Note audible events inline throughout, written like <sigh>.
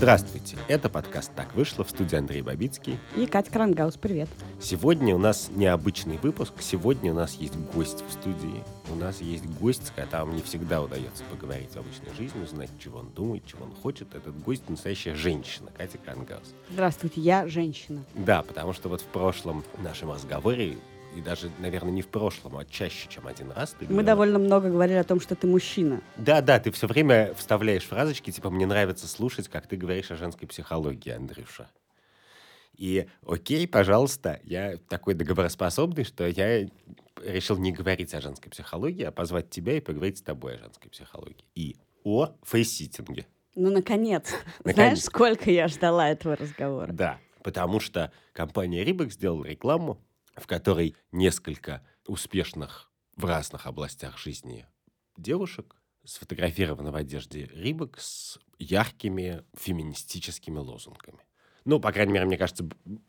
Здравствуйте, это подкаст «Так вышло» в студии Андрей Бабицкий. И Катя Крангаус, привет. Сегодня у нас необычный выпуск, сегодня у нас есть гость в студии. У нас есть гость, с которым не всегда удается поговорить в обычной жизни, узнать, чего он думает, чего он хочет. Этот гость настоящая женщина, Катя Крангаус. Здравствуйте, я женщина. Да, потому что вот в прошлом нашем разговоре и даже, наверное, не в прошлом, а чаще, чем один раз. Ты Мы довольно много говорили о том, что ты мужчина. Да, да, ты все время вставляешь фразочки, типа, мне нравится слушать, как ты говоришь о женской психологии, Андрюша. И окей, пожалуйста, я такой договороспособный, что я решил не говорить о женской психологии, а позвать тебя и поговорить с тобой о женской психологии. И о фейситинге. Ну, наконец. наконец. <laughs> Знаешь, сколько я ждала этого разговора? Да, потому что компания Рибок сделала рекламу в которой несколько успешных в разных областях жизни девушек сфотографированы в одежде Рибок с яркими феминистическими лозунгами. Ну, по крайней мере, мне кажется...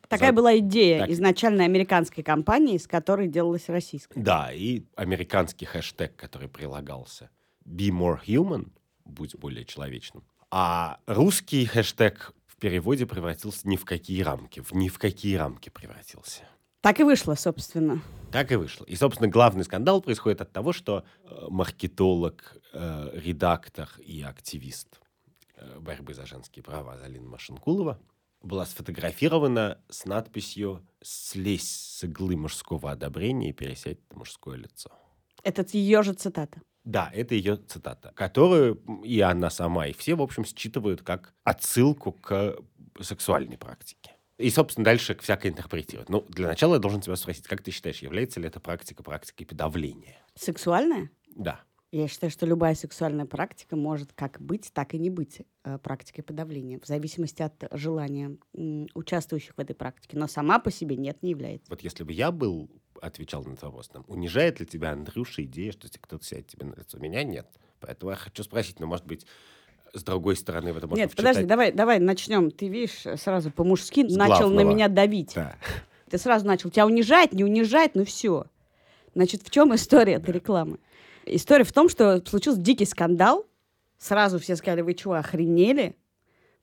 Такая за... была идея так... изначально американской компании, с которой делалась российская. Да, и американский хэштег, который прилагался. Be more human, будь более человечным. А русский хэштег в переводе превратился ни в какие рамки, в ни в какие рамки превратился. Так и вышло, собственно. Так и вышло. И, собственно, главный скандал происходит от того, что э, маркетолог, э, редактор и активист э, борьбы за женские права Залина Машинкулова была сфотографирована с надписью «Слезь с иглы мужского одобрения и пересядь на мужское лицо». Это ее же цитата. Да, это ее цитата, которую и она сама, и все, в общем, считывают как отсылку к сексуальной практике. И, собственно, дальше всякое интерпретировать. Ну, для начала я должен тебя спросить, как ты считаешь, является ли эта практика практикой подавления? Сексуальная? Да. Я считаю, что любая сексуальная практика может как быть, так и не быть э, практикой подавления, в зависимости от желания участвующих в этой практике. Но сама по себе нет, не является. Вот если бы я был, отвечал на этот вопрос, там, унижает ли тебя, Андрюша, идея, что кто-то сядет тебе на лицо? Меня нет. Поэтому я хочу спросить, ну, может быть, с другой стороны в этом Нет, вчитать. подожди, давай, давай начнем. Ты видишь, сразу по-мужски начал на меня давить. Да. Ты сразу начал. Тебя унижать, не унижать, ну все. Значит, в чем история этой рекламы? История в том, что случился дикий скандал. Сразу все сказали, вы чего, охренели?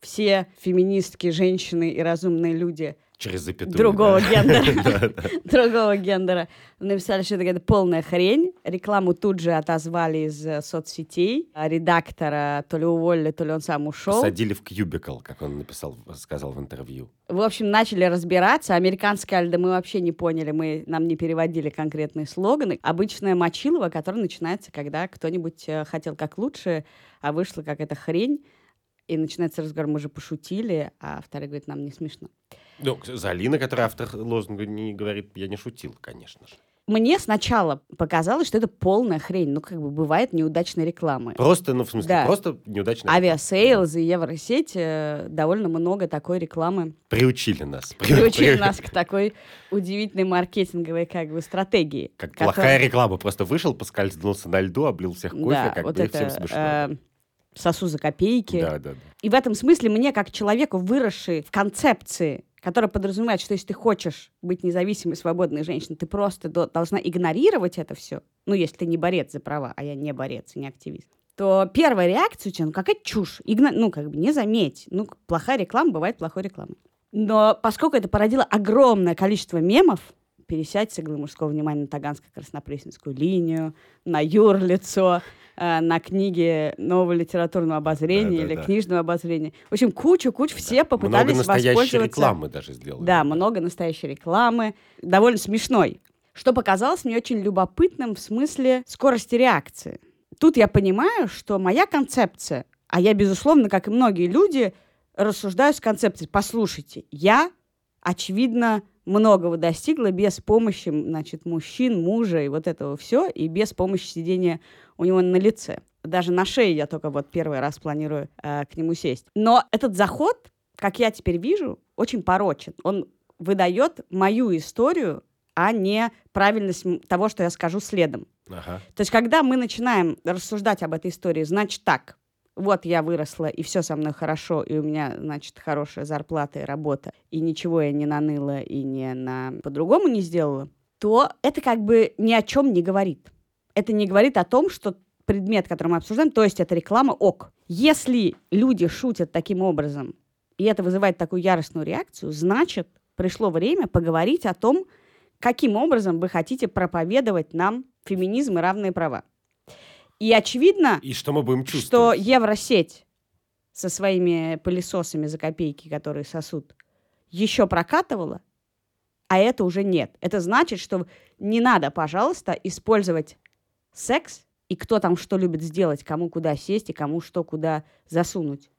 Все феминистки, женщины и разумные люди – Через запятую. Другого да. гендера. <laughs> Другого гендера. Написали, что это какая-то полная хрень. Рекламу тут же отозвали из э, соцсетей. А редактора то ли уволили, то ли он сам ушел. Садили в кьюбикл, как он написал, сказал в интервью. В общем, начали разбираться. Американская альда мы вообще не поняли, мы, нам не переводили конкретные слоганы. Обычное мочилово, которое начинается, когда кто-нибудь э, хотел как лучше, а вышла какая-то хрень. И начинается разговор, мы же пошутили, а второй говорит, нам не смешно. Ну, Залина, которая автор лозунга, не говорит, я не шутил, конечно же. Мне сначала показалось, что это полная хрень. Ну, как бы бывает неудачной рекламы. Просто, ну, в смысле, да. просто неудачная Авиасейлз и Евросеть э, довольно много такой рекламы. Приучили нас. <laughs> Приучили нас к такой удивительной маркетинговой как бы стратегии. Как которая... плохая реклама. Просто вышел, поскользнулся на льду, облил всех кофе, да, как вот бы это, всем смешно. Э, сосу за копейки. Да, да, да. И в этом смысле мне, как человеку, выросший в концепции которая подразумевает, что если ты хочешь быть независимой, свободной женщиной, ты просто до, должна игнорировать это все. Ну, если ты не борец за права, а я не борец и не активист то первая реакция у тебя, ну, какая чушь. Игна... Ну, как бы не заметь. Ну, плохая реклама бывает плохой рекламой. Но поскольку это породило огромное количество мемов, пересядь с иглы мужского внимания на Таганско-Краснопресненскую линию, на юрлицо, э, на книге нового литературного обозрения да, да, или да. книжного обозрения. В общем, кучу-кучу да. все попытались много настоящей рекламы даже сделали. Да, много настоящей рекламы. Довольно смешной. Что показалось мне очень любопытным в смысле скорости реакции. Тут я понимаю, что моя концепция, а я, безусловно, как и многие люди, рассуждаю с концепцией. Послушайте, я, очевидно, многого достигла без помощи, значит, мужчин, мужа и вот этого все, и без помощи сидения у него на лице. Даже на шее я только вот первый раз планирую э, к нему сесть. Но этот заход, как я теперь вижу, очень порочен. Он выдает мою историю, а не правильность того, что я скажу следом. Ага. То есть, когда мы начинаем рассуждать об этой истории, значит так, вот я выросла, и все со мной хорошо, и у меня, значит, хорошая зарплата и работа, и ничего я не наныла и не на по-другому не сделала, то это как бы ни о чем не говорит. Это не говорит о том, что предмет, который мы обсуждаем, то есть это реклама ок. Если люди шутят таким образом, и это вызывает такую яростную реакцию, значит, пришло время поговорить о том, каким образом вы хотите проповедовать нам феминизм и равные права. И очевидно, И что мы будем что чувствовать? Евросеть со своими пылесосами за копейки, которые сосут, еще прокатывала, а это уже нет. Это значит, что не надо, пожалуйста, использовать секс и кто там что любит сделать, кому куда сесть и кому что куда засунуть.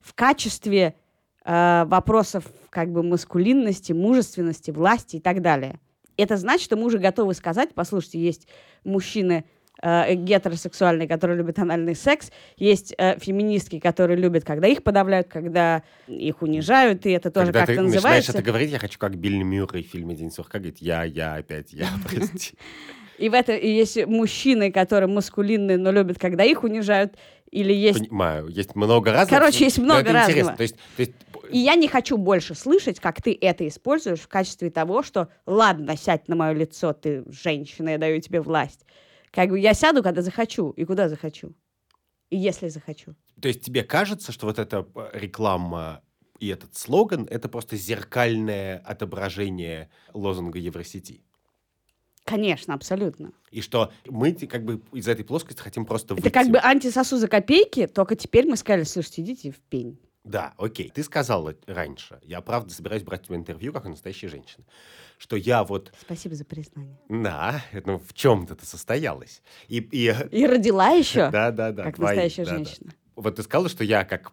В качестве э, вопросов как бы маскулинности, мужественности, власти и так далее. Это значит, что мы уже готовы сказать, послушайте, есть мужчины э, гетеросексуальные, которые любят анальный секс, есть э, феминистки, которые любят, когда их подавляют, когда их унижают, и это тоже Когда как-то ты начинаешь называется. это говорить, я хочу как Билли Мюррей в фильме «День сурка» говорит, я, я, опять я, <laughs> прости. И в это и есть мужчины, которые маскулинные, но любят, когда их унижают, или есть... Понимаю, есть много разных. Короче, есть но много это интересно. То есть, то есть, И я не хочу больше слышать, как ты это используешь в качестве того, что ладно, сядь на мое лицо, ты женщина, я даю тебе власть. Как бы я сяду, когда захочу, и куда захочу. И если захочу. то есть тебе кажется, что вот эта э, реклама и этот слоган — это просто зеркальное отображение лозунга Евросети? Конечно, абсолютно. И что мы как бы из этой плоскости хотим просто Это выйти. как бы антисосу за копейки, только теперь мы сказали, слушайте, идите в пень. Да, окей. Ты сказала раньше, я правда собираюсь брать у тебя интервью, как у настоящей женщины, что я вот, Спасибо за признание. да, ну в чем-то это состоялось. И, и И родила еще, <laughs> да, да, да, как твои, настоящая да, да. женщина. Вот ты сказала, что я как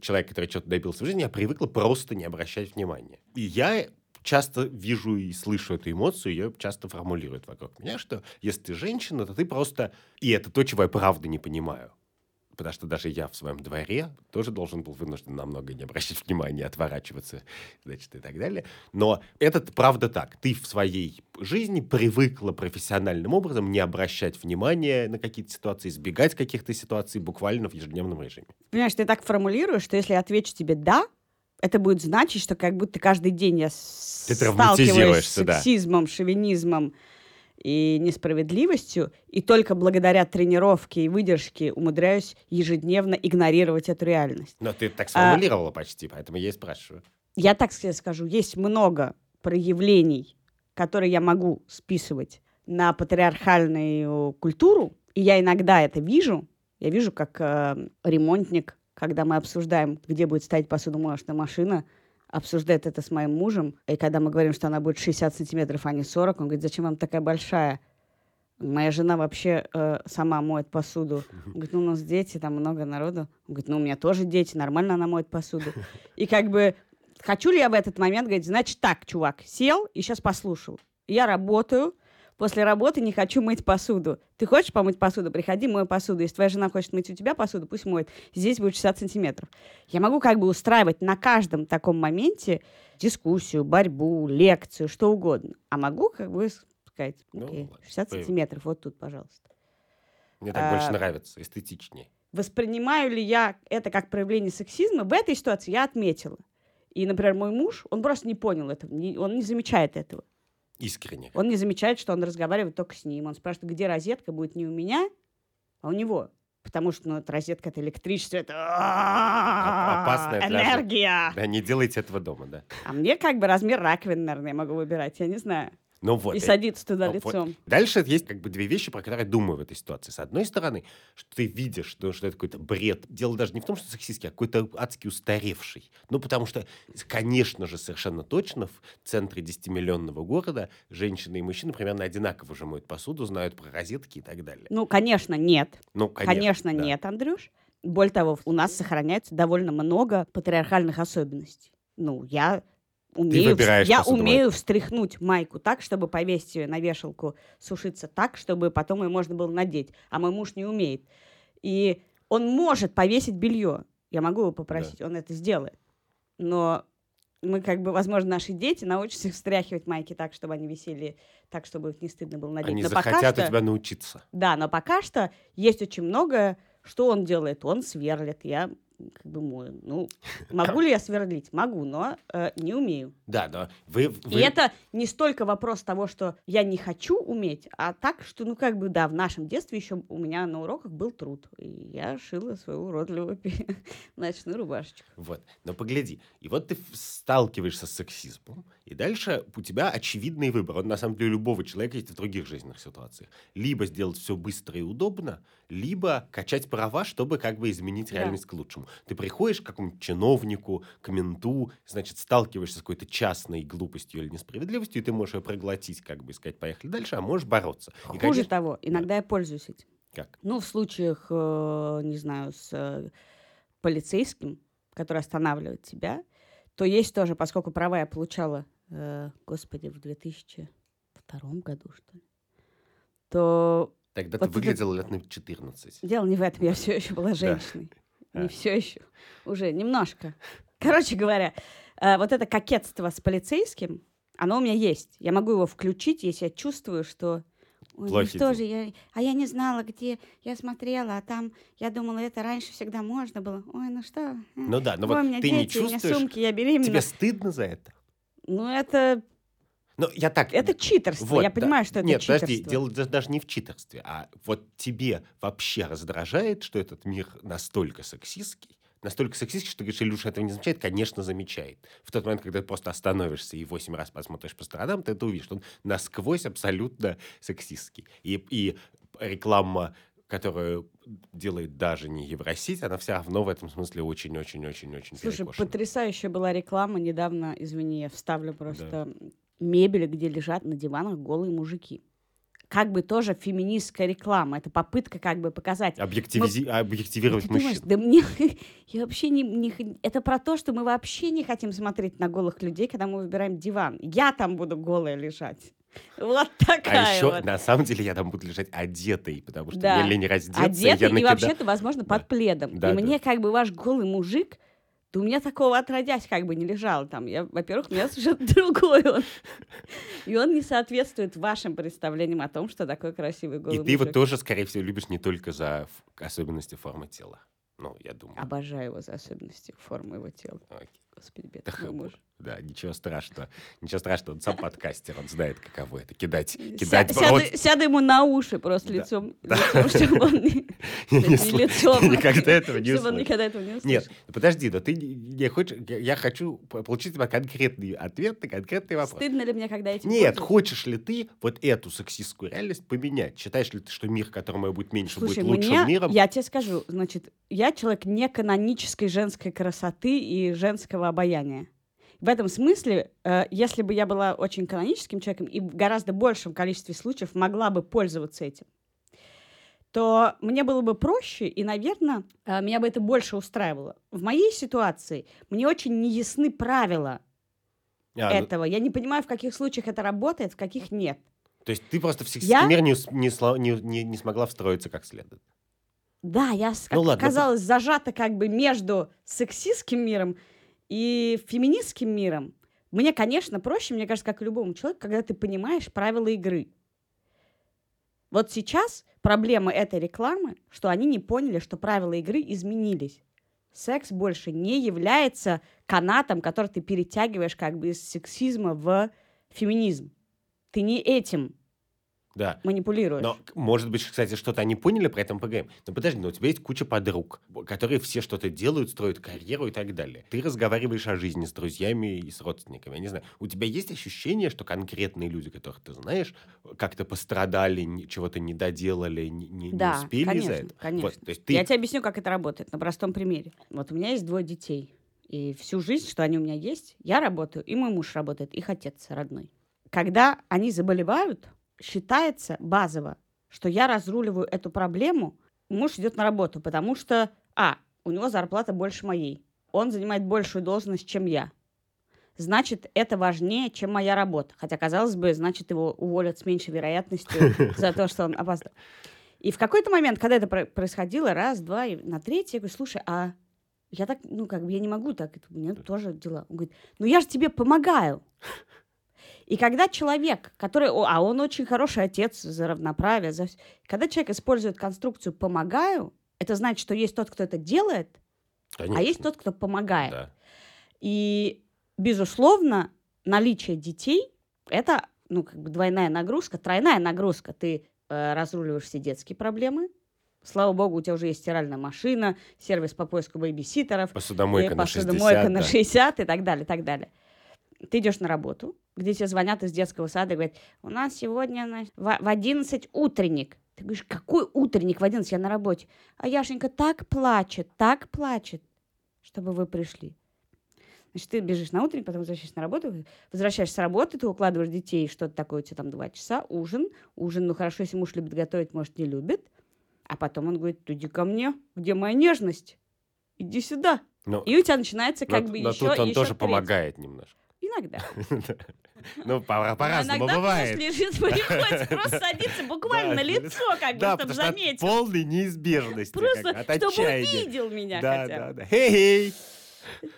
человек, который что-то добился в жизни, я привыкла просто не обращать внимания. И я часто вижу и слышу эту эмоцию, ее часто формулируют вокруг меня, что если ты женщина, то ты просто... И это то, чего я правда не понимаю. Потому что даже я в своем дворе тоже должен был вынужден на многое не обращать <laughs> внимания, отворачиваться, значит, и так далее. Но это правда так. Ты в своей жизни привыкла профессиональным образом не обращать внимания на какие-то ситуации, избегать каких-то ситуаций буквально в ежедневном режиме. Понимаешь, ты так формулируешь, что если я отвечу тебе «да», это будет значить, что как будто каждый день я Ты сталкиваюсь с травматизируешься, да. сексизмом, шовинизмом и несправедливостью, и только благодаря тренировке и выдержке умудряюсь ежедневно игнорировать эту реальность. Но ты так А- сформулировала почти, поэтому я и спрашиваю. Я так себе скажу, есть много проявлений, которые я могу списывать на патриархальную культуру, и я иногда это вижу. Я вижу, как э, ремонтник, когда мы обсуждаем, где будет стоять посудомоечная машина, обсуждает это с моим мужем, и когда мы говорим, что она будет 60 сантиметров, а не 40, он говорит, зачем вам такая большая? Моя жена вообще э, сама моет посуду. Он говорит, ну у нас дети, там много народу. Он говорит, ну у меня тоже дети, нормально она моет посуду. И как бы хочу ли я в этот момент говорить, значит так, чувак, сел и сейчас послушал. Я работаю, после работы не хочу мыть посуду. Ты хочешь помыть посуду? Приходи, мой посуду. Если твоя жена хочет мыть у тебя посуду, пусть моет. Здесь будет 60 сантиметров. Я могу как бы устраивать на каждом таком моменте дискуссию, борьбу, лекцию, что угодно. А могу как бы сказать, Ну, окей, ладно, 60 понял. сантиметров, вот тут, пожалуйста. Мне так А, больше нравится, эстетичнее. Воспринимаю ли я это как проявление сексизма? В этой ситуации я отметила. И, например, мой муж, он просто не понял этого, не- он не замечает этого. Искренне. Он не замечает, что он разговаривает только с ним. Он спрашивает, где розетка будет не у меня, а у него. Потому что, ну, это розетка, это электричество, это опасная энергия. Да, не делайте этого дома, да. А мне как бы размер раковины, наверное, я могу выбирать, я не знаю. Ну вот. И э, садиться туда ну, вот. лицом. Дальше есть как бы две вещи, про которые я думаю в этой ситуации. С одной стороны, что ты видишь, что, что это какой-то бред. Дело даже не в том, что сексистский, а какой-то адски устаревший. Ну, потому что, конечно же, совершенно точно в центре 10-миллионного города женщины и мужчины примерно одинаково же моют посуду, знают про розетки и так далее. Ну, конечно, нет. Ну, конечно. Конечно, да. нет, Андрюш. Более того, у нас сохраняется довольно много патриархальных особенностей. Ну, я умею, я умею встряхнуть майку так, чтобы повесить ее на вешалку, сушиться так, чтобы потом ее можно было надеть. А мой муж не умеет. И он может повесить белье. Я могу его попросить, он это сделает. Но мы как бы, возможно, наши дети научатся <laughs> встряхивать майки так, чтобы они висели так, чтобы их не стыдно было надеть. Они Но пока захотят что... у тебя научиться. Да, но пока что есть очень многое, что он делает. Он сверлит, я как бы мою. Ну, <laughs> могу ли я сверлить? Могу, но э, не умею. Да, да. Вы, вы... И это не столько вопрос того, что я не хочу уметь, а так, что, ну, как бы, да, в нашем детстве еще у меня на уроках был труд. И я шила свою уродливую <laughs> ночную рубашечку. Вот. Но погляди. И вот ты сталкиваешься с сексизмом, и дальше у тебя очевидный выбор. Он, на самом деле, у любого человека есть в других жизненных ситуациях. Либо сделать все быстро и удобно, либо качать права, чтобы как бы изменить Да. реальность к лучшему. Ты приходишь к какому-нибудь чиновнику, к менту, значит, сталкиваешься с какой-то частной глупостью или несправедливостью, и ты можешь ее проглотить, как бы, сказать, поехали дальше, а можешь бороться. И, Хуже конечно, того, иногда я пользуюсь этим. Как? Ну, в случаях, э, не знаю, с э, полицейским, который останавливает тебя, то есть тоже, поскольку права я получала, э, господи, в 2002 году, что ли, то Тогда Вот ты это- выглядела лет на 14. дело не в этом, я все еще была женщиной. А. Не все еще, уже немножко. Короче говоря, э, вот это кокетство с полицейским, оно у меня есть. Я могу его включить, если я чувствую, что... Ой, ну Плохие что же, я... а я не знала, где я смотрела, а там, я думала, это раньше всегда можно было. Ой, ну что? э, Ну да, но ой, вот у меня ты не дети, у меня чувствуешь, сумки, я беременна. тебе стыдно за это? Ну, это, Ну, я так... это читерство. Вот, я да. понимаю, что это Нет, читерство. подожди, дело да- даже не в читерстве, а вот тебе вообще раздражает, что этот мир настолько сексистский, настолько сексистский, что ты говоришь, Илюша этого не замечает, конечно, замечает. В тот момент, когда ты просто остановишься и восемь раз посмотришь по сторонам, ты это увидишь, что он насквозь абсолютно сексистский. И, и реклама, которую делает даже не Евросеть, она все равно в этом смысле очень-очень-очень-очень Слушай, перекошена. потрясающая была реклама недавно, извини, я вставлю просто мебель, где лежат на диванах голые мужики. Как бы тоже феминистская реклама. Это попытка как бы показать. Объективизи- объективировать Ты думаешь, мужчин. да мне... <laughs> я вообще не, не Это про то, что мы вообще не хотим смотреть на голых людей, когда мы выбираем диван. Я там буду голая лежать. Вот такая А еще, вот. на самом деле, я там буду лежать одетой, потому что Да. мне лень раздеться. Одетый я и накида- вообще-то, возможно, Да. под пледом. Да, и да. мне как бы ваш голый мужик, да у меня такого отродясь как бы не лежало там. Я, во-первых, у меня совершенно <laughs> другой он. И он не соответствует вашим представлениям о том, что такое красивый голый И ты его мужик. тоже, скорее всего, любишь не только за особенности формы тела. Ну, я думаю. Обожаю его за особенности формы его тела. Окей. Господи, Да, бедный мой муж. Да, ничего страшного. Ничего страшного, он сам подкастер, он знает, каково это. Кидать, Ся- кидать в сяду, сяду ему на уши просто Да. лицом, Да. лицом, чтобы он не, <laughs> не сл- лицом, <laughs> Никогда этого не чтобы он никогда этого не услышал. Нет, подожди, но ты не, хочешь... Я, хочу по- получить тебя конкретный ответ на конкретный вопрос. Стыдно ли мне, когда этим Нет, пользуюсь? хочешь ли ты вот эту сексистскую реальность поменять? Считаешь ли ты, что мир, которому будет меньше, Слушай, будет лучшим мне, миром? я тебе скажу, значит, я человек не канонической женской красоты и женского обаяния. В этом смысле, э, если бы я была очень каноническим человеком и в гораздо большем количестве случаев могла бы пользоваться этим, то мне было бы проще, и, наверное, меня бы это больше устраивало. В моей ситуации мне очень не ясны правила А, ну, этого. Я не понимаю, в каких случаях это работает, в каких нет. то есть ты просто в сексистский Я- не, не не- не- смогла встроиться как следует. Да, я, с- как Ну ладно, оказалась, зажата как бы между сексистским миром и феминистским миром. Мне, конечно, проще, мне кажется, как и любому человеку, когда ты понимаешь правила игры. Вот сейчас проблема этой рекламы, что они не поняли, что правила игры изменились. Секс больше не является канатом, который ты перетягиваешь как бы из сексизма в феминизм. Ты не этим Да. манипулируешь. Но, может быть, кстати, что-то они поняли, про это мы поговорим. Но подожди, но у тебя есть куча подруг, которые все что-то делают, строят карьеру и так далее. Ты разговариваешь о жизни с друзьями и с родственниками. Я не знаю, у тебя есть ощущение, что конкретные люди, которых ты знаешь, как-то пострадали, не- чего-то не доделали, не, не- не Да, успели из-за конечно, этого? конечно. Вот, то есть ты... Я тебе объясню, как это работает на простом примере. Вот у меня есть двое детей. И всю жизнь, что они у меня есть, я работаю, и мой муж работает, их отец родной. Когда они заболевают, считается базово, что я разруливаю эту проблему, муж идет на работу, потому что, а, у него зарплата больше моей, он занимает большую должность, чем я. Значит, это важнее, чем моя работа. Хотя, казалось бы, значит, его уволят с меньшей вероятностью <laughs> за то, что он опоздал. И в какой-то момент, когда это про- происходило, раз, два, и на третий, я говорю, слушай, а я так, ну, как бы, я не могу так, это у меня тоже дела. Он говорит, ну, я же тебе помогаю. И когда человек, который, а он очень хороший отец за равноправие, за... когда человек использует конструкцию «помогаю», это значит, что есть тот, кто это делает, Конечно. а есть тот, кто помогает. Да. И, безусловно, наличие детей – это ну, как бы двойная нагрузка, тройная нагрузка. Ты э, разруливаешь все детские проблемы. Слава богу, у тебя уже есть стиральная машина, сервис по поиску бейбиситеров, Посудомойка э, на посудомойка 60. на да. 60 и так далее, и так далее. Ты идешь на работу, где тебе звонят из детского сада и говорят, у нас сегодня на- в в 11 утренник. Ты говоришь, какой утренник в 11, я на работе. А Яшенька так плачет, так плачет, чтобы вы пришли. Значит, ты бежишь на утренник, потом возвращаешься на работу, возвращаешься с работы, ты укладываешь детей, что-то такое, у тебя там два часа, ужин. Ужин, ну хорошо, если муж любит готовить, может, не любит. А потом он говорит, иди ко мне, где моя нежность? Иди сюда. Ну, И у тебя начинается но- как бы но еще тут он еще тоже треть. помогает немножко. Иногда. <laughs> Ну, по- Но по-разному иногда бывает. лежит, приходится просто садиться буквально на лицо, как бы, чтобы заметил. полной неизбежности. Просто, чтобы увидел меня хотя бы. Хей-хей.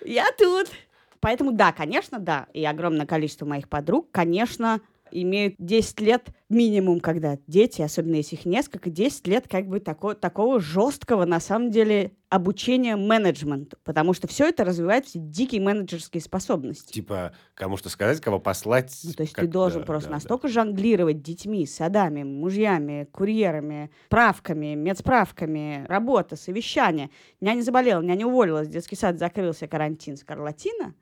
Я тут. Поэтому да, конечно, да. И огромное количество моих подруг, конечно, имеют 10 лет минимум, когда дети, особенно если их несколько, 10 лет как бы тако- такого жесткого, на самом деле, обучения менеджменту. Потому что все это развивает все дикие менеджерские способности. Типа, кому что сказать, кого послать. Ну, то есть как- ты должен да, просто да, да. настолько жонглировать детьми, садами, мужьями, курьерами, правками, медсправками, работа, совещание. Няня заболела, няня уволилась, детский сад закрылся, карантин, скарлатина.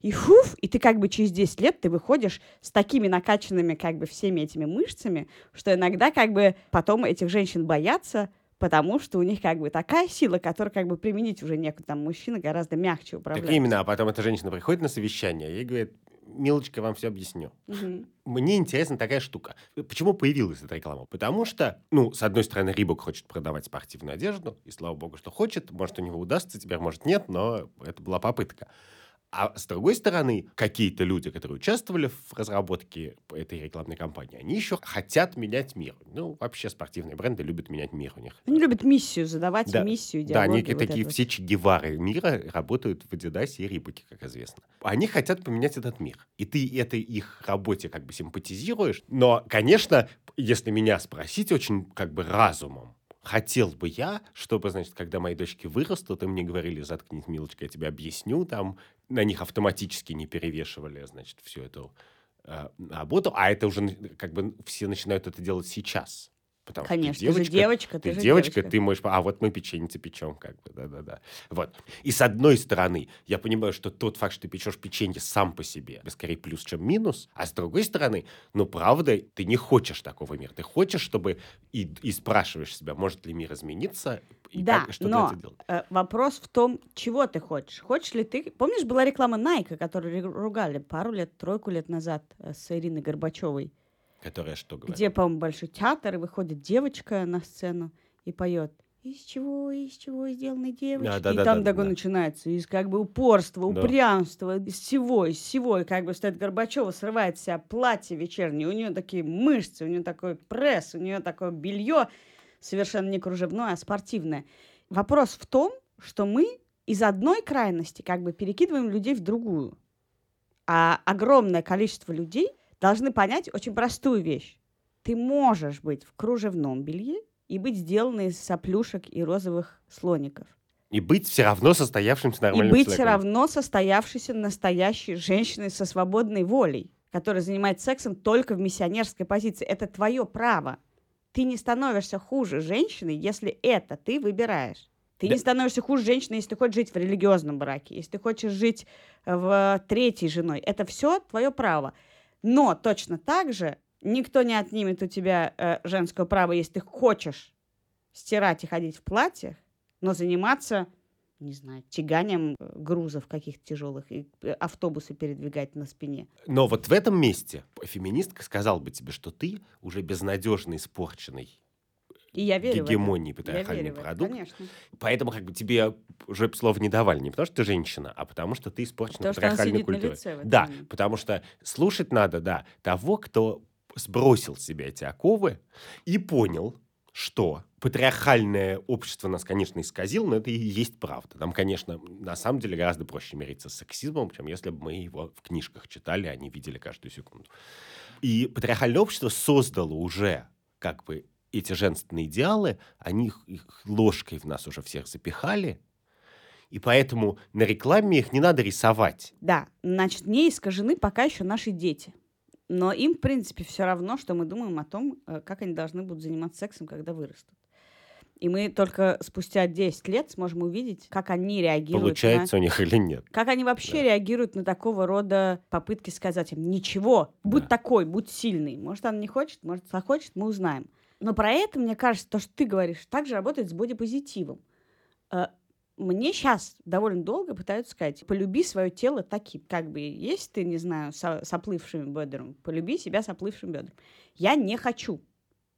И фуф, и ты как бы через 10 лет ты выходишь с такими накачанными как бы всеми этими мышцами, что иногда как бы потом этих женщин боятся, потому что у них как бы такая сила, которую как бы применить уже некуда. Там мужчина гораздо мягче Так управляет. именно, а потом эта женщина приходит на совещание и говорит, Милочка, вам все объясню. Мгм. Мне интересна такая штука. Почему появилась эта реклама? Потому что, ну, с одной стороны, Рибок хочет продавать спортивную одежду, и слава богу, что хочет. Может, у него удастся, теперь, может, нет, но это была попытка. А с другой стороны, какие-то люди, которые участвовали в разработке этой рекламной кампании, они еще хотят менять мир. Ну, вообще спортивные бренды любят менять мир у них. Они любят миссию задавать, Да. миссию, Да, они идеологию, вот такие это все Че Гевары мира работают в Адидасе и Рибаке, как известно. Они хотят поменять этот мир. И ты этой их работе как бы симпатизируешь. Но, конечно, если меня спросить очень как бы разумом, хотел бы я, чтобы, значит, когда мои дочки вырастут, им не говорили, заткнись, милочка, я тебе объясню, там, на них автоматически не перевешивали, значит, всю эту э, работу, а это уже как бы все начинают это делать сейчас. Потому что ты Конечно, ты же девочка, девочка, ты ты же девочка, девочка. ты можешь... А вот мы печенье печем, как бы, да-да-да. Вот. И с одной стороны, я понимаю, что тот факт, что ты печешь печенье сам по себе, это скорее плюс, чем минус. А с другой стороны, ну, правда, ты не хочешь такого мира. Ты хочешь, чтобы... И, и спрашиваешь себя, может ли мир измениться, и Да, как, что но э, вопрос в том, чего ты хочешь. Хочешь ли ты... Помнишь, была реклама Nike, которую ру- ругали пару лет, тройку лет назад э, с Ириной Горбачевой, Которая что говорит? где, по-моему, большой театр, и выходит девочка на сцену и поет. Из чего, из чего сделаны девочки? да, и да, там да, такое да. начинается. Из как бы упорства, Да. упрямства, из всего, из всего. И как бы стоит Горбачева, срывает себя платье вечернее. У нее такие мышцы, у нее такой пресс, у нее такое белье совершенно не кружевное, а спортивное. Вопрос в том, что мы из одной крайности как бы перекидываем людей в другую. А огромное количество людей должны понять очень простую вещь. Ты можешь быть в кружевном белье и быть сделанной из соплюшек и розовых слоников. И быть все равно состоявшимся И нормальным быть все человеком. равно состоявшейся настоящей женщиной со свободной волей, которая занимается сексом только в миссионерской позиции. Это твое право. Ты не становишься хуже женщины, если это ты выбираешь. Ты Да. не становишься хуже женщины, если ты хочешь жить в религиозном браке, если ты хочешь жить э, в третьей женой. Это все твое право. Но точно так же никто не отнимет у тебя э, женское право, если ты хочешь стирать и ходить в платьях, но заниматься, не знаю, тяганием э, грузов каких-то тяжелых и э, автобусы передвигать на спине. Но вот в этом месте феминистка сказала бы тебе, что ты уже безнадежно испорченный И я верю гегемонии патриархальный продукт. конечно. Поэтому как бы тебе уже слова не давали не потому, что ты женщина, а потому что ты испорчена Потому патриархальной культурой. да, момент. потому что слушать надо, да, того, кто сбросил с себя эти оковы и понял, что патриархальное общество нас, конечно, исказило, но это и есть правда. Нам, конечно, на самом деле гораздо проще мириться с сексизмом, чем если бы мы его в книжках читали, а не видели каждую секунду. И патриархальное общество создало уже как бы эти женственные идеалы, они их, их ложкой в нас уже всех запихали, и поэтому на рекламе их не надо рисовать. Да, значит, не искажены пока еще наши дети. Но им, в принципе, все равно, что мы думаем о том, э, как они должны будут заниматься сексом, когда вырастут. И мы только спустя 10 лет сможем увидеть, как они реагируют Получается на... у них или нет. Как они вообще Да. реагируют на такого рода попытки сказать им «Ничего, будь Да. такой, будь сильный». Может, она не хочет, может, захочет, мы узнаем. Но про это, мне кажется, то, что ты говоришь, также работает с бодипозитивом. Э, Мне сейчас довольно долго пытаются сказать, полюби свое тело таким. Как бы, если ты, не знаю, со, с оплывшими бедрами, полюби себя с оплывшим бедром. Я не хочу.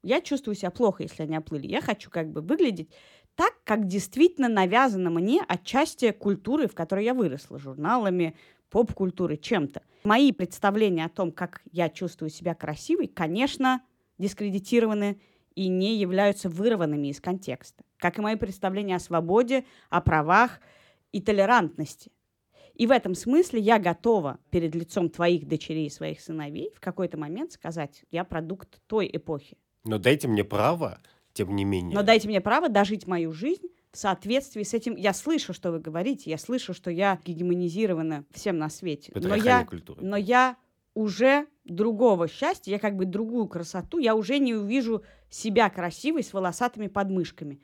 Я чувствую себя плохо, если они оплыли. Я хочу как бы выглядеть так, как действительно навязано мне отчасти культуры, в которой я выросла, журналами, поп-культурой, чем-то. Мои представления о том, как я чувствую себя красивой, конечно, дискредитированы и не являются вырванными из контекста. Как и мои представления о свободе, о правах и толерантности. И в этом смысле я готова перед лицом твоих дочерей и своих сыновей в какой-то момент сказать, я продукт той эпохи. Но дайте мне право, тем не менее. Но дайте мне право дожить мою жизнь в соответствии с этим. Я слышу, что вы говорите, я слышу, что я гегемонизирована всем на свете. Но я, культурой. но я уже другого счастья, я как бы другую красоту, я уже не увижу себя красивой с волосатыми подмышками.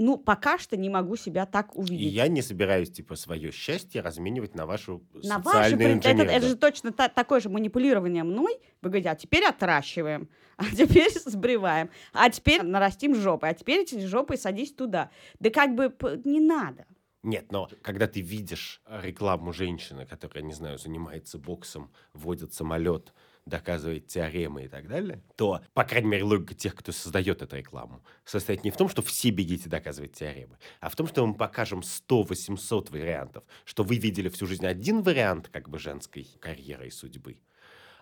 Ну, пока что не могу себя так И увидеть. я не собираюсь, типа, свое счастье разменивать на вашу На социальную пред- это, это же точно та- такое же манипулирование мной. Вы говорите, а теперь отращиваем, а теперь <laughs> сбриваем, а теперь нарастим жопы, а теперь эти жопы садись туда. Да как бы не надо. Нет, но когда ты видишь рекламу женщины, которая, не знаю, занимается боксом, водит самолет, доказывает теоремы и так далее, то, по крайней мере, логика тех, кто создает эту рекламу, состоит не в том, что все бегите доказывать теоремы, а в том, что мы покажем 100-800 вариантов, что вы видели всю жизнь один вариант как бы женской карьеры и судьбы,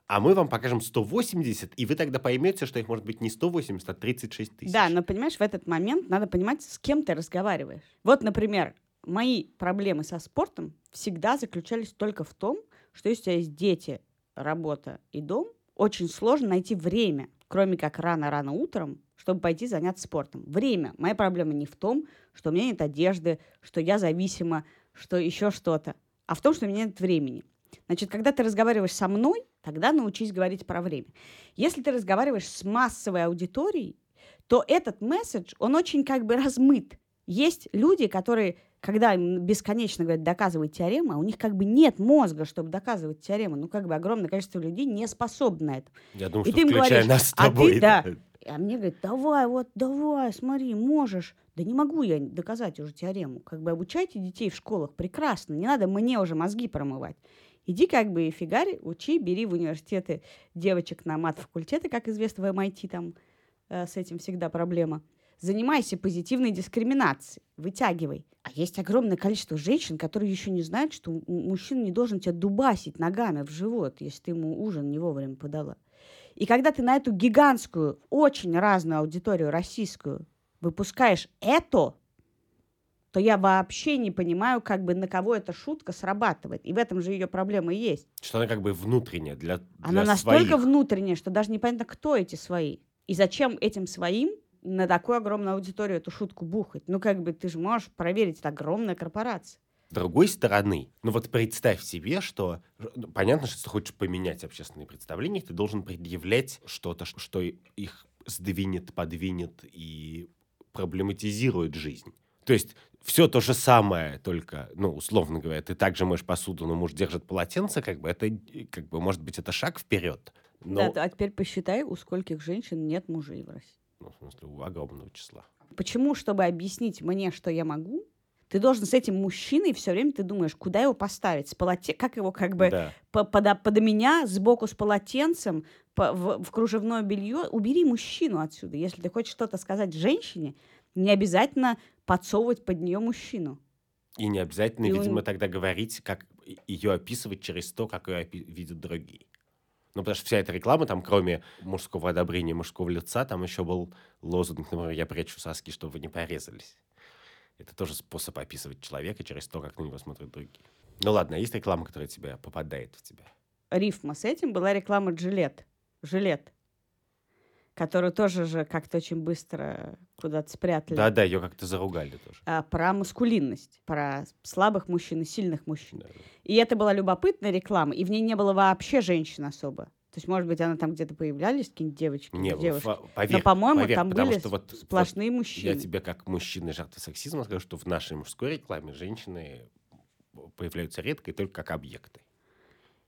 а мы вам покажем 180, и вы тогда поймете, что их может быть не 180, а 36 тысяч. Да, но понимаешь, в этот момент надо понимать, с кем ты разговариваешь. Вот, например, мои проблемы со спортом всегда заключались только в том, что если у тебя есть дети, работа и дом, очень сложно найти время, кроме как рано-рано утром, чтобы пойти заняться спортом. Время. Моя проблема не в том, что у меня нет одежды, что я зависима, что еще что-то, а в том, что у меня нет времени. Значит, когда ты разговариваешь со мной, тогда научись говорить про время. Если ты разговариваешь с массовой аудиторией, то этот месседж, он очень как бы <laughs> размыт. Есть люди, которые, когда им бесконечно говорят доказывать теорему, а у них как бы нет мозга, чтобы доказывать теорему. Ну, как бы огромное количество людей не способно на это. Я думаю, И что ты им говоришь, нас с а ты, тобой. да. А мне говорят, давай, вот, давай, смотри, можешь. Да не могу я доказать уже теорему. Как бы обучайте детей в школах прекрасно. Не надо мне уже мозги промывать. Иди как бы и фигарь, учи, бери в университеты девочек на мат-факультеты, как известно, в MIT там э, с этим всегда проблема. Занимайся позитивной дискриминацией, вытягивай. А есть огромное количество женщин, которые еще не знают, что мужчина не должен тебя дубасить ногами в живот, если ты ему ужин не вовремя подала. И когда ты на эту гигантскую, очень разную аудиторию российскую выпускаешь это, то я вообще не понимаю, как бы на кого эта шутка срабатывает. И в этом же ее проблема и есть. Что она как бы внутренняя для, Она для настолько своих. внутренняя, что даже непонятно, кто эти свои. И зачем этим своим на такую огромную аудиторию эту шутку бухать? Ну, как бы ты же можешь проверить, это огромная корпорация. С другой стороны, ну вот представь себе, что ну, понятно, что ты хочешь поменять общественные представления, ты должен предъявлять что-то, что их сдвинет, подвинет и проблематизирует жизнь. То есть все то же самое, только, ну, условно говоря, ты также моешь посуду, но муж держит полотенце, как бы это, как бы, может быть, это шаг вперед. Но, Да, а теперь посчитай, у скольких женщин нет мужей в России. Ну, в смысле, у огромного числа. Почему, чтобы объяснить мне, что я могу, ты должен с этим мужчиной все время ты думаешь, куда его поставить, с полоте... как его как бы Да. по- подо, подо меня сбоку с полотенцем по- в, в кружевное белье. Убери мужчину отсюда. Если ты хочешь что-то сказать женщине, не обязательно подсовывать под нее мужчину. И не обязательно, И он- видимо, тогда говорить, как ее описывать через то, как ее опи- видят другие. Ну, потому что вся эта реклама, там, кроме мужского одобрения, мужского лица, там еще был лозунг, например, «Я прячу соски, чтобы вы не порезались». Это тоже способ описывать человека через то, как на него смотрят другие. Ну ладно, есть реклама, которая тебя попадает в тебя. Рифма с этим была реклама Джилет. Жилет. Которую тоже же как-то очень быстро куда-то спрятали. Да-да, ее как-то заругали тоже. А, про маскулинность, про слабых мужчин и сильных мужчин. Да. И это была любопытная реклама, и в ней не было вообще женщин особо. То есть, может быть, она там где-то появлялись, какие-нибудь девочки, Не, девушки. поверь, Но, по-моему, поверь, там были что вот- сплошные вот мужчины. Я тебе как мужчина жертвы сексизма скажу, что в нашей мужской рекламе женщины появляются редко и только как объекты.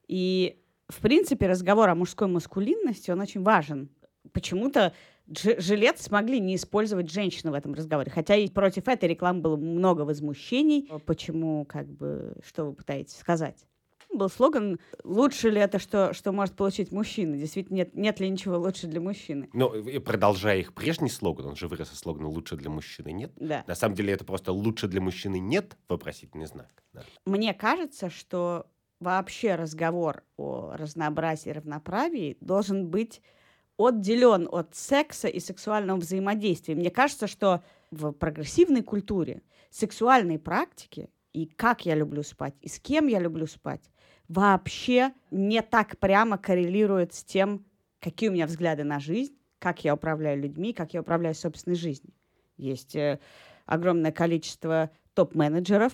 И, в принципе, разговор о мужской маскулинности, он очень важен. Почему-то жилет смогли не использовать женщину в этом разговоре. Хотя и против этой рекламы было много возмущений. Почему, как бы, что вы пытаетесь сказать? Был слоган «Лучше ли это, что, что может получить мужчина?» Действительно, нет, нет ли ничего лучше для мужчины? И продолжая их прежний слоган, он же вырос из слогана «лучше для мужчины нет». Да. На самом деле это просто «лучше для мужчины нет» вопросительный знак. Да. Мне кажется, что вообще разговор о разнообразии и равноправии должен быть отделен от секса и сексуального взаимодействия. Мне кажется, что в прогрессивной культуре сексуальные практики и как я люблю спать, и с кем я люблю спать, вообще не так прямо коррелирует с тем, какие у меня взгляды на жизнь, как я управляю людьми, как я управляю собственной жизнью. Есть э, огромное количество топ-менеджеров,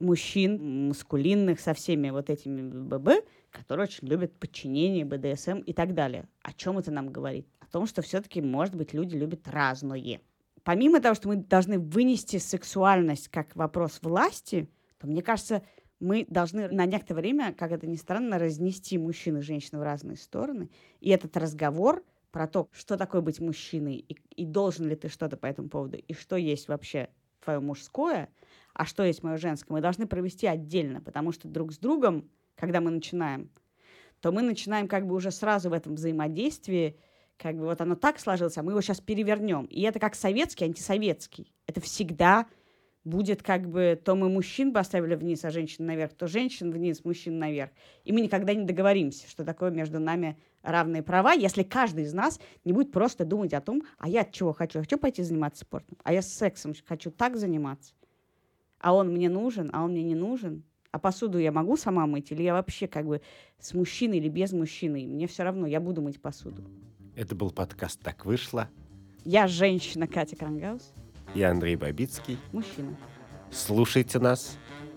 мужчин, маскулинных, со всеми вот этими ББ, которые очень любят подчинение, БДСМ и так далее. О чем это нам говорит? О том, что все-таки, может быть, люди любят разное. Помимо того, что мы должны вынести сексуальность как вопрос власти, то, мне кажется, мы должны на некоторое время, как это ни странно, разнести мужчин и женщин в разные стороны. И этот разговор про то, что такое быть мужчиной, и, и должен ли ты что-то по этому поводу, и что есть вообще твое мужское, а что есть мое женское, мы должны провести отдельно, потому что друг с другом, когда мы начинаем, то мы начинаем как бы уже сразу в этом взаимодействии, как бы вот оно так сложилось, а мы его сейчас перевернем. И это как советский, антисоветский. Это всегда будет как бы то мы мужчин поставили вниз, а женщин наверх, то женщин вниз, мужчин наверх. И мы никогда не договоримся, что такое между нами равные права, если каждый из нас не будет просто думать о том, а я чего хочу? Хочу пойти заниматься спортом, а я сексом хочу так заниматься. А он мне нужен, а он мне не нужен. А посуду я могу сама мыть, или я вообще как бы с мужчиной или без мужчины? Мне все равно, я буду мыть посуду. Это был подкаст «Так вышло». Я женщина Катя Крангаус, Я Андрей Бабицкий. мужчина. Слушайте нас,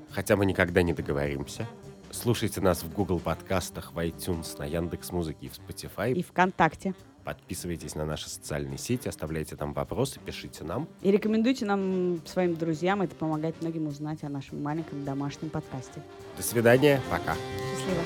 хотя мы никогда не договоримся. Слушайте нас в Google подкастах, в iTunes, на Яндекс Музыке и в Spotify. И ВКонтакте. Подписывайтесь на наши социальные сети, оставляйте там вопросы, пишите нам. И рекомендуйте нам своим друзьям, это помогает многим узнать о нашем маленьком домашнем подкасте. До свидания, пока. Счастливо.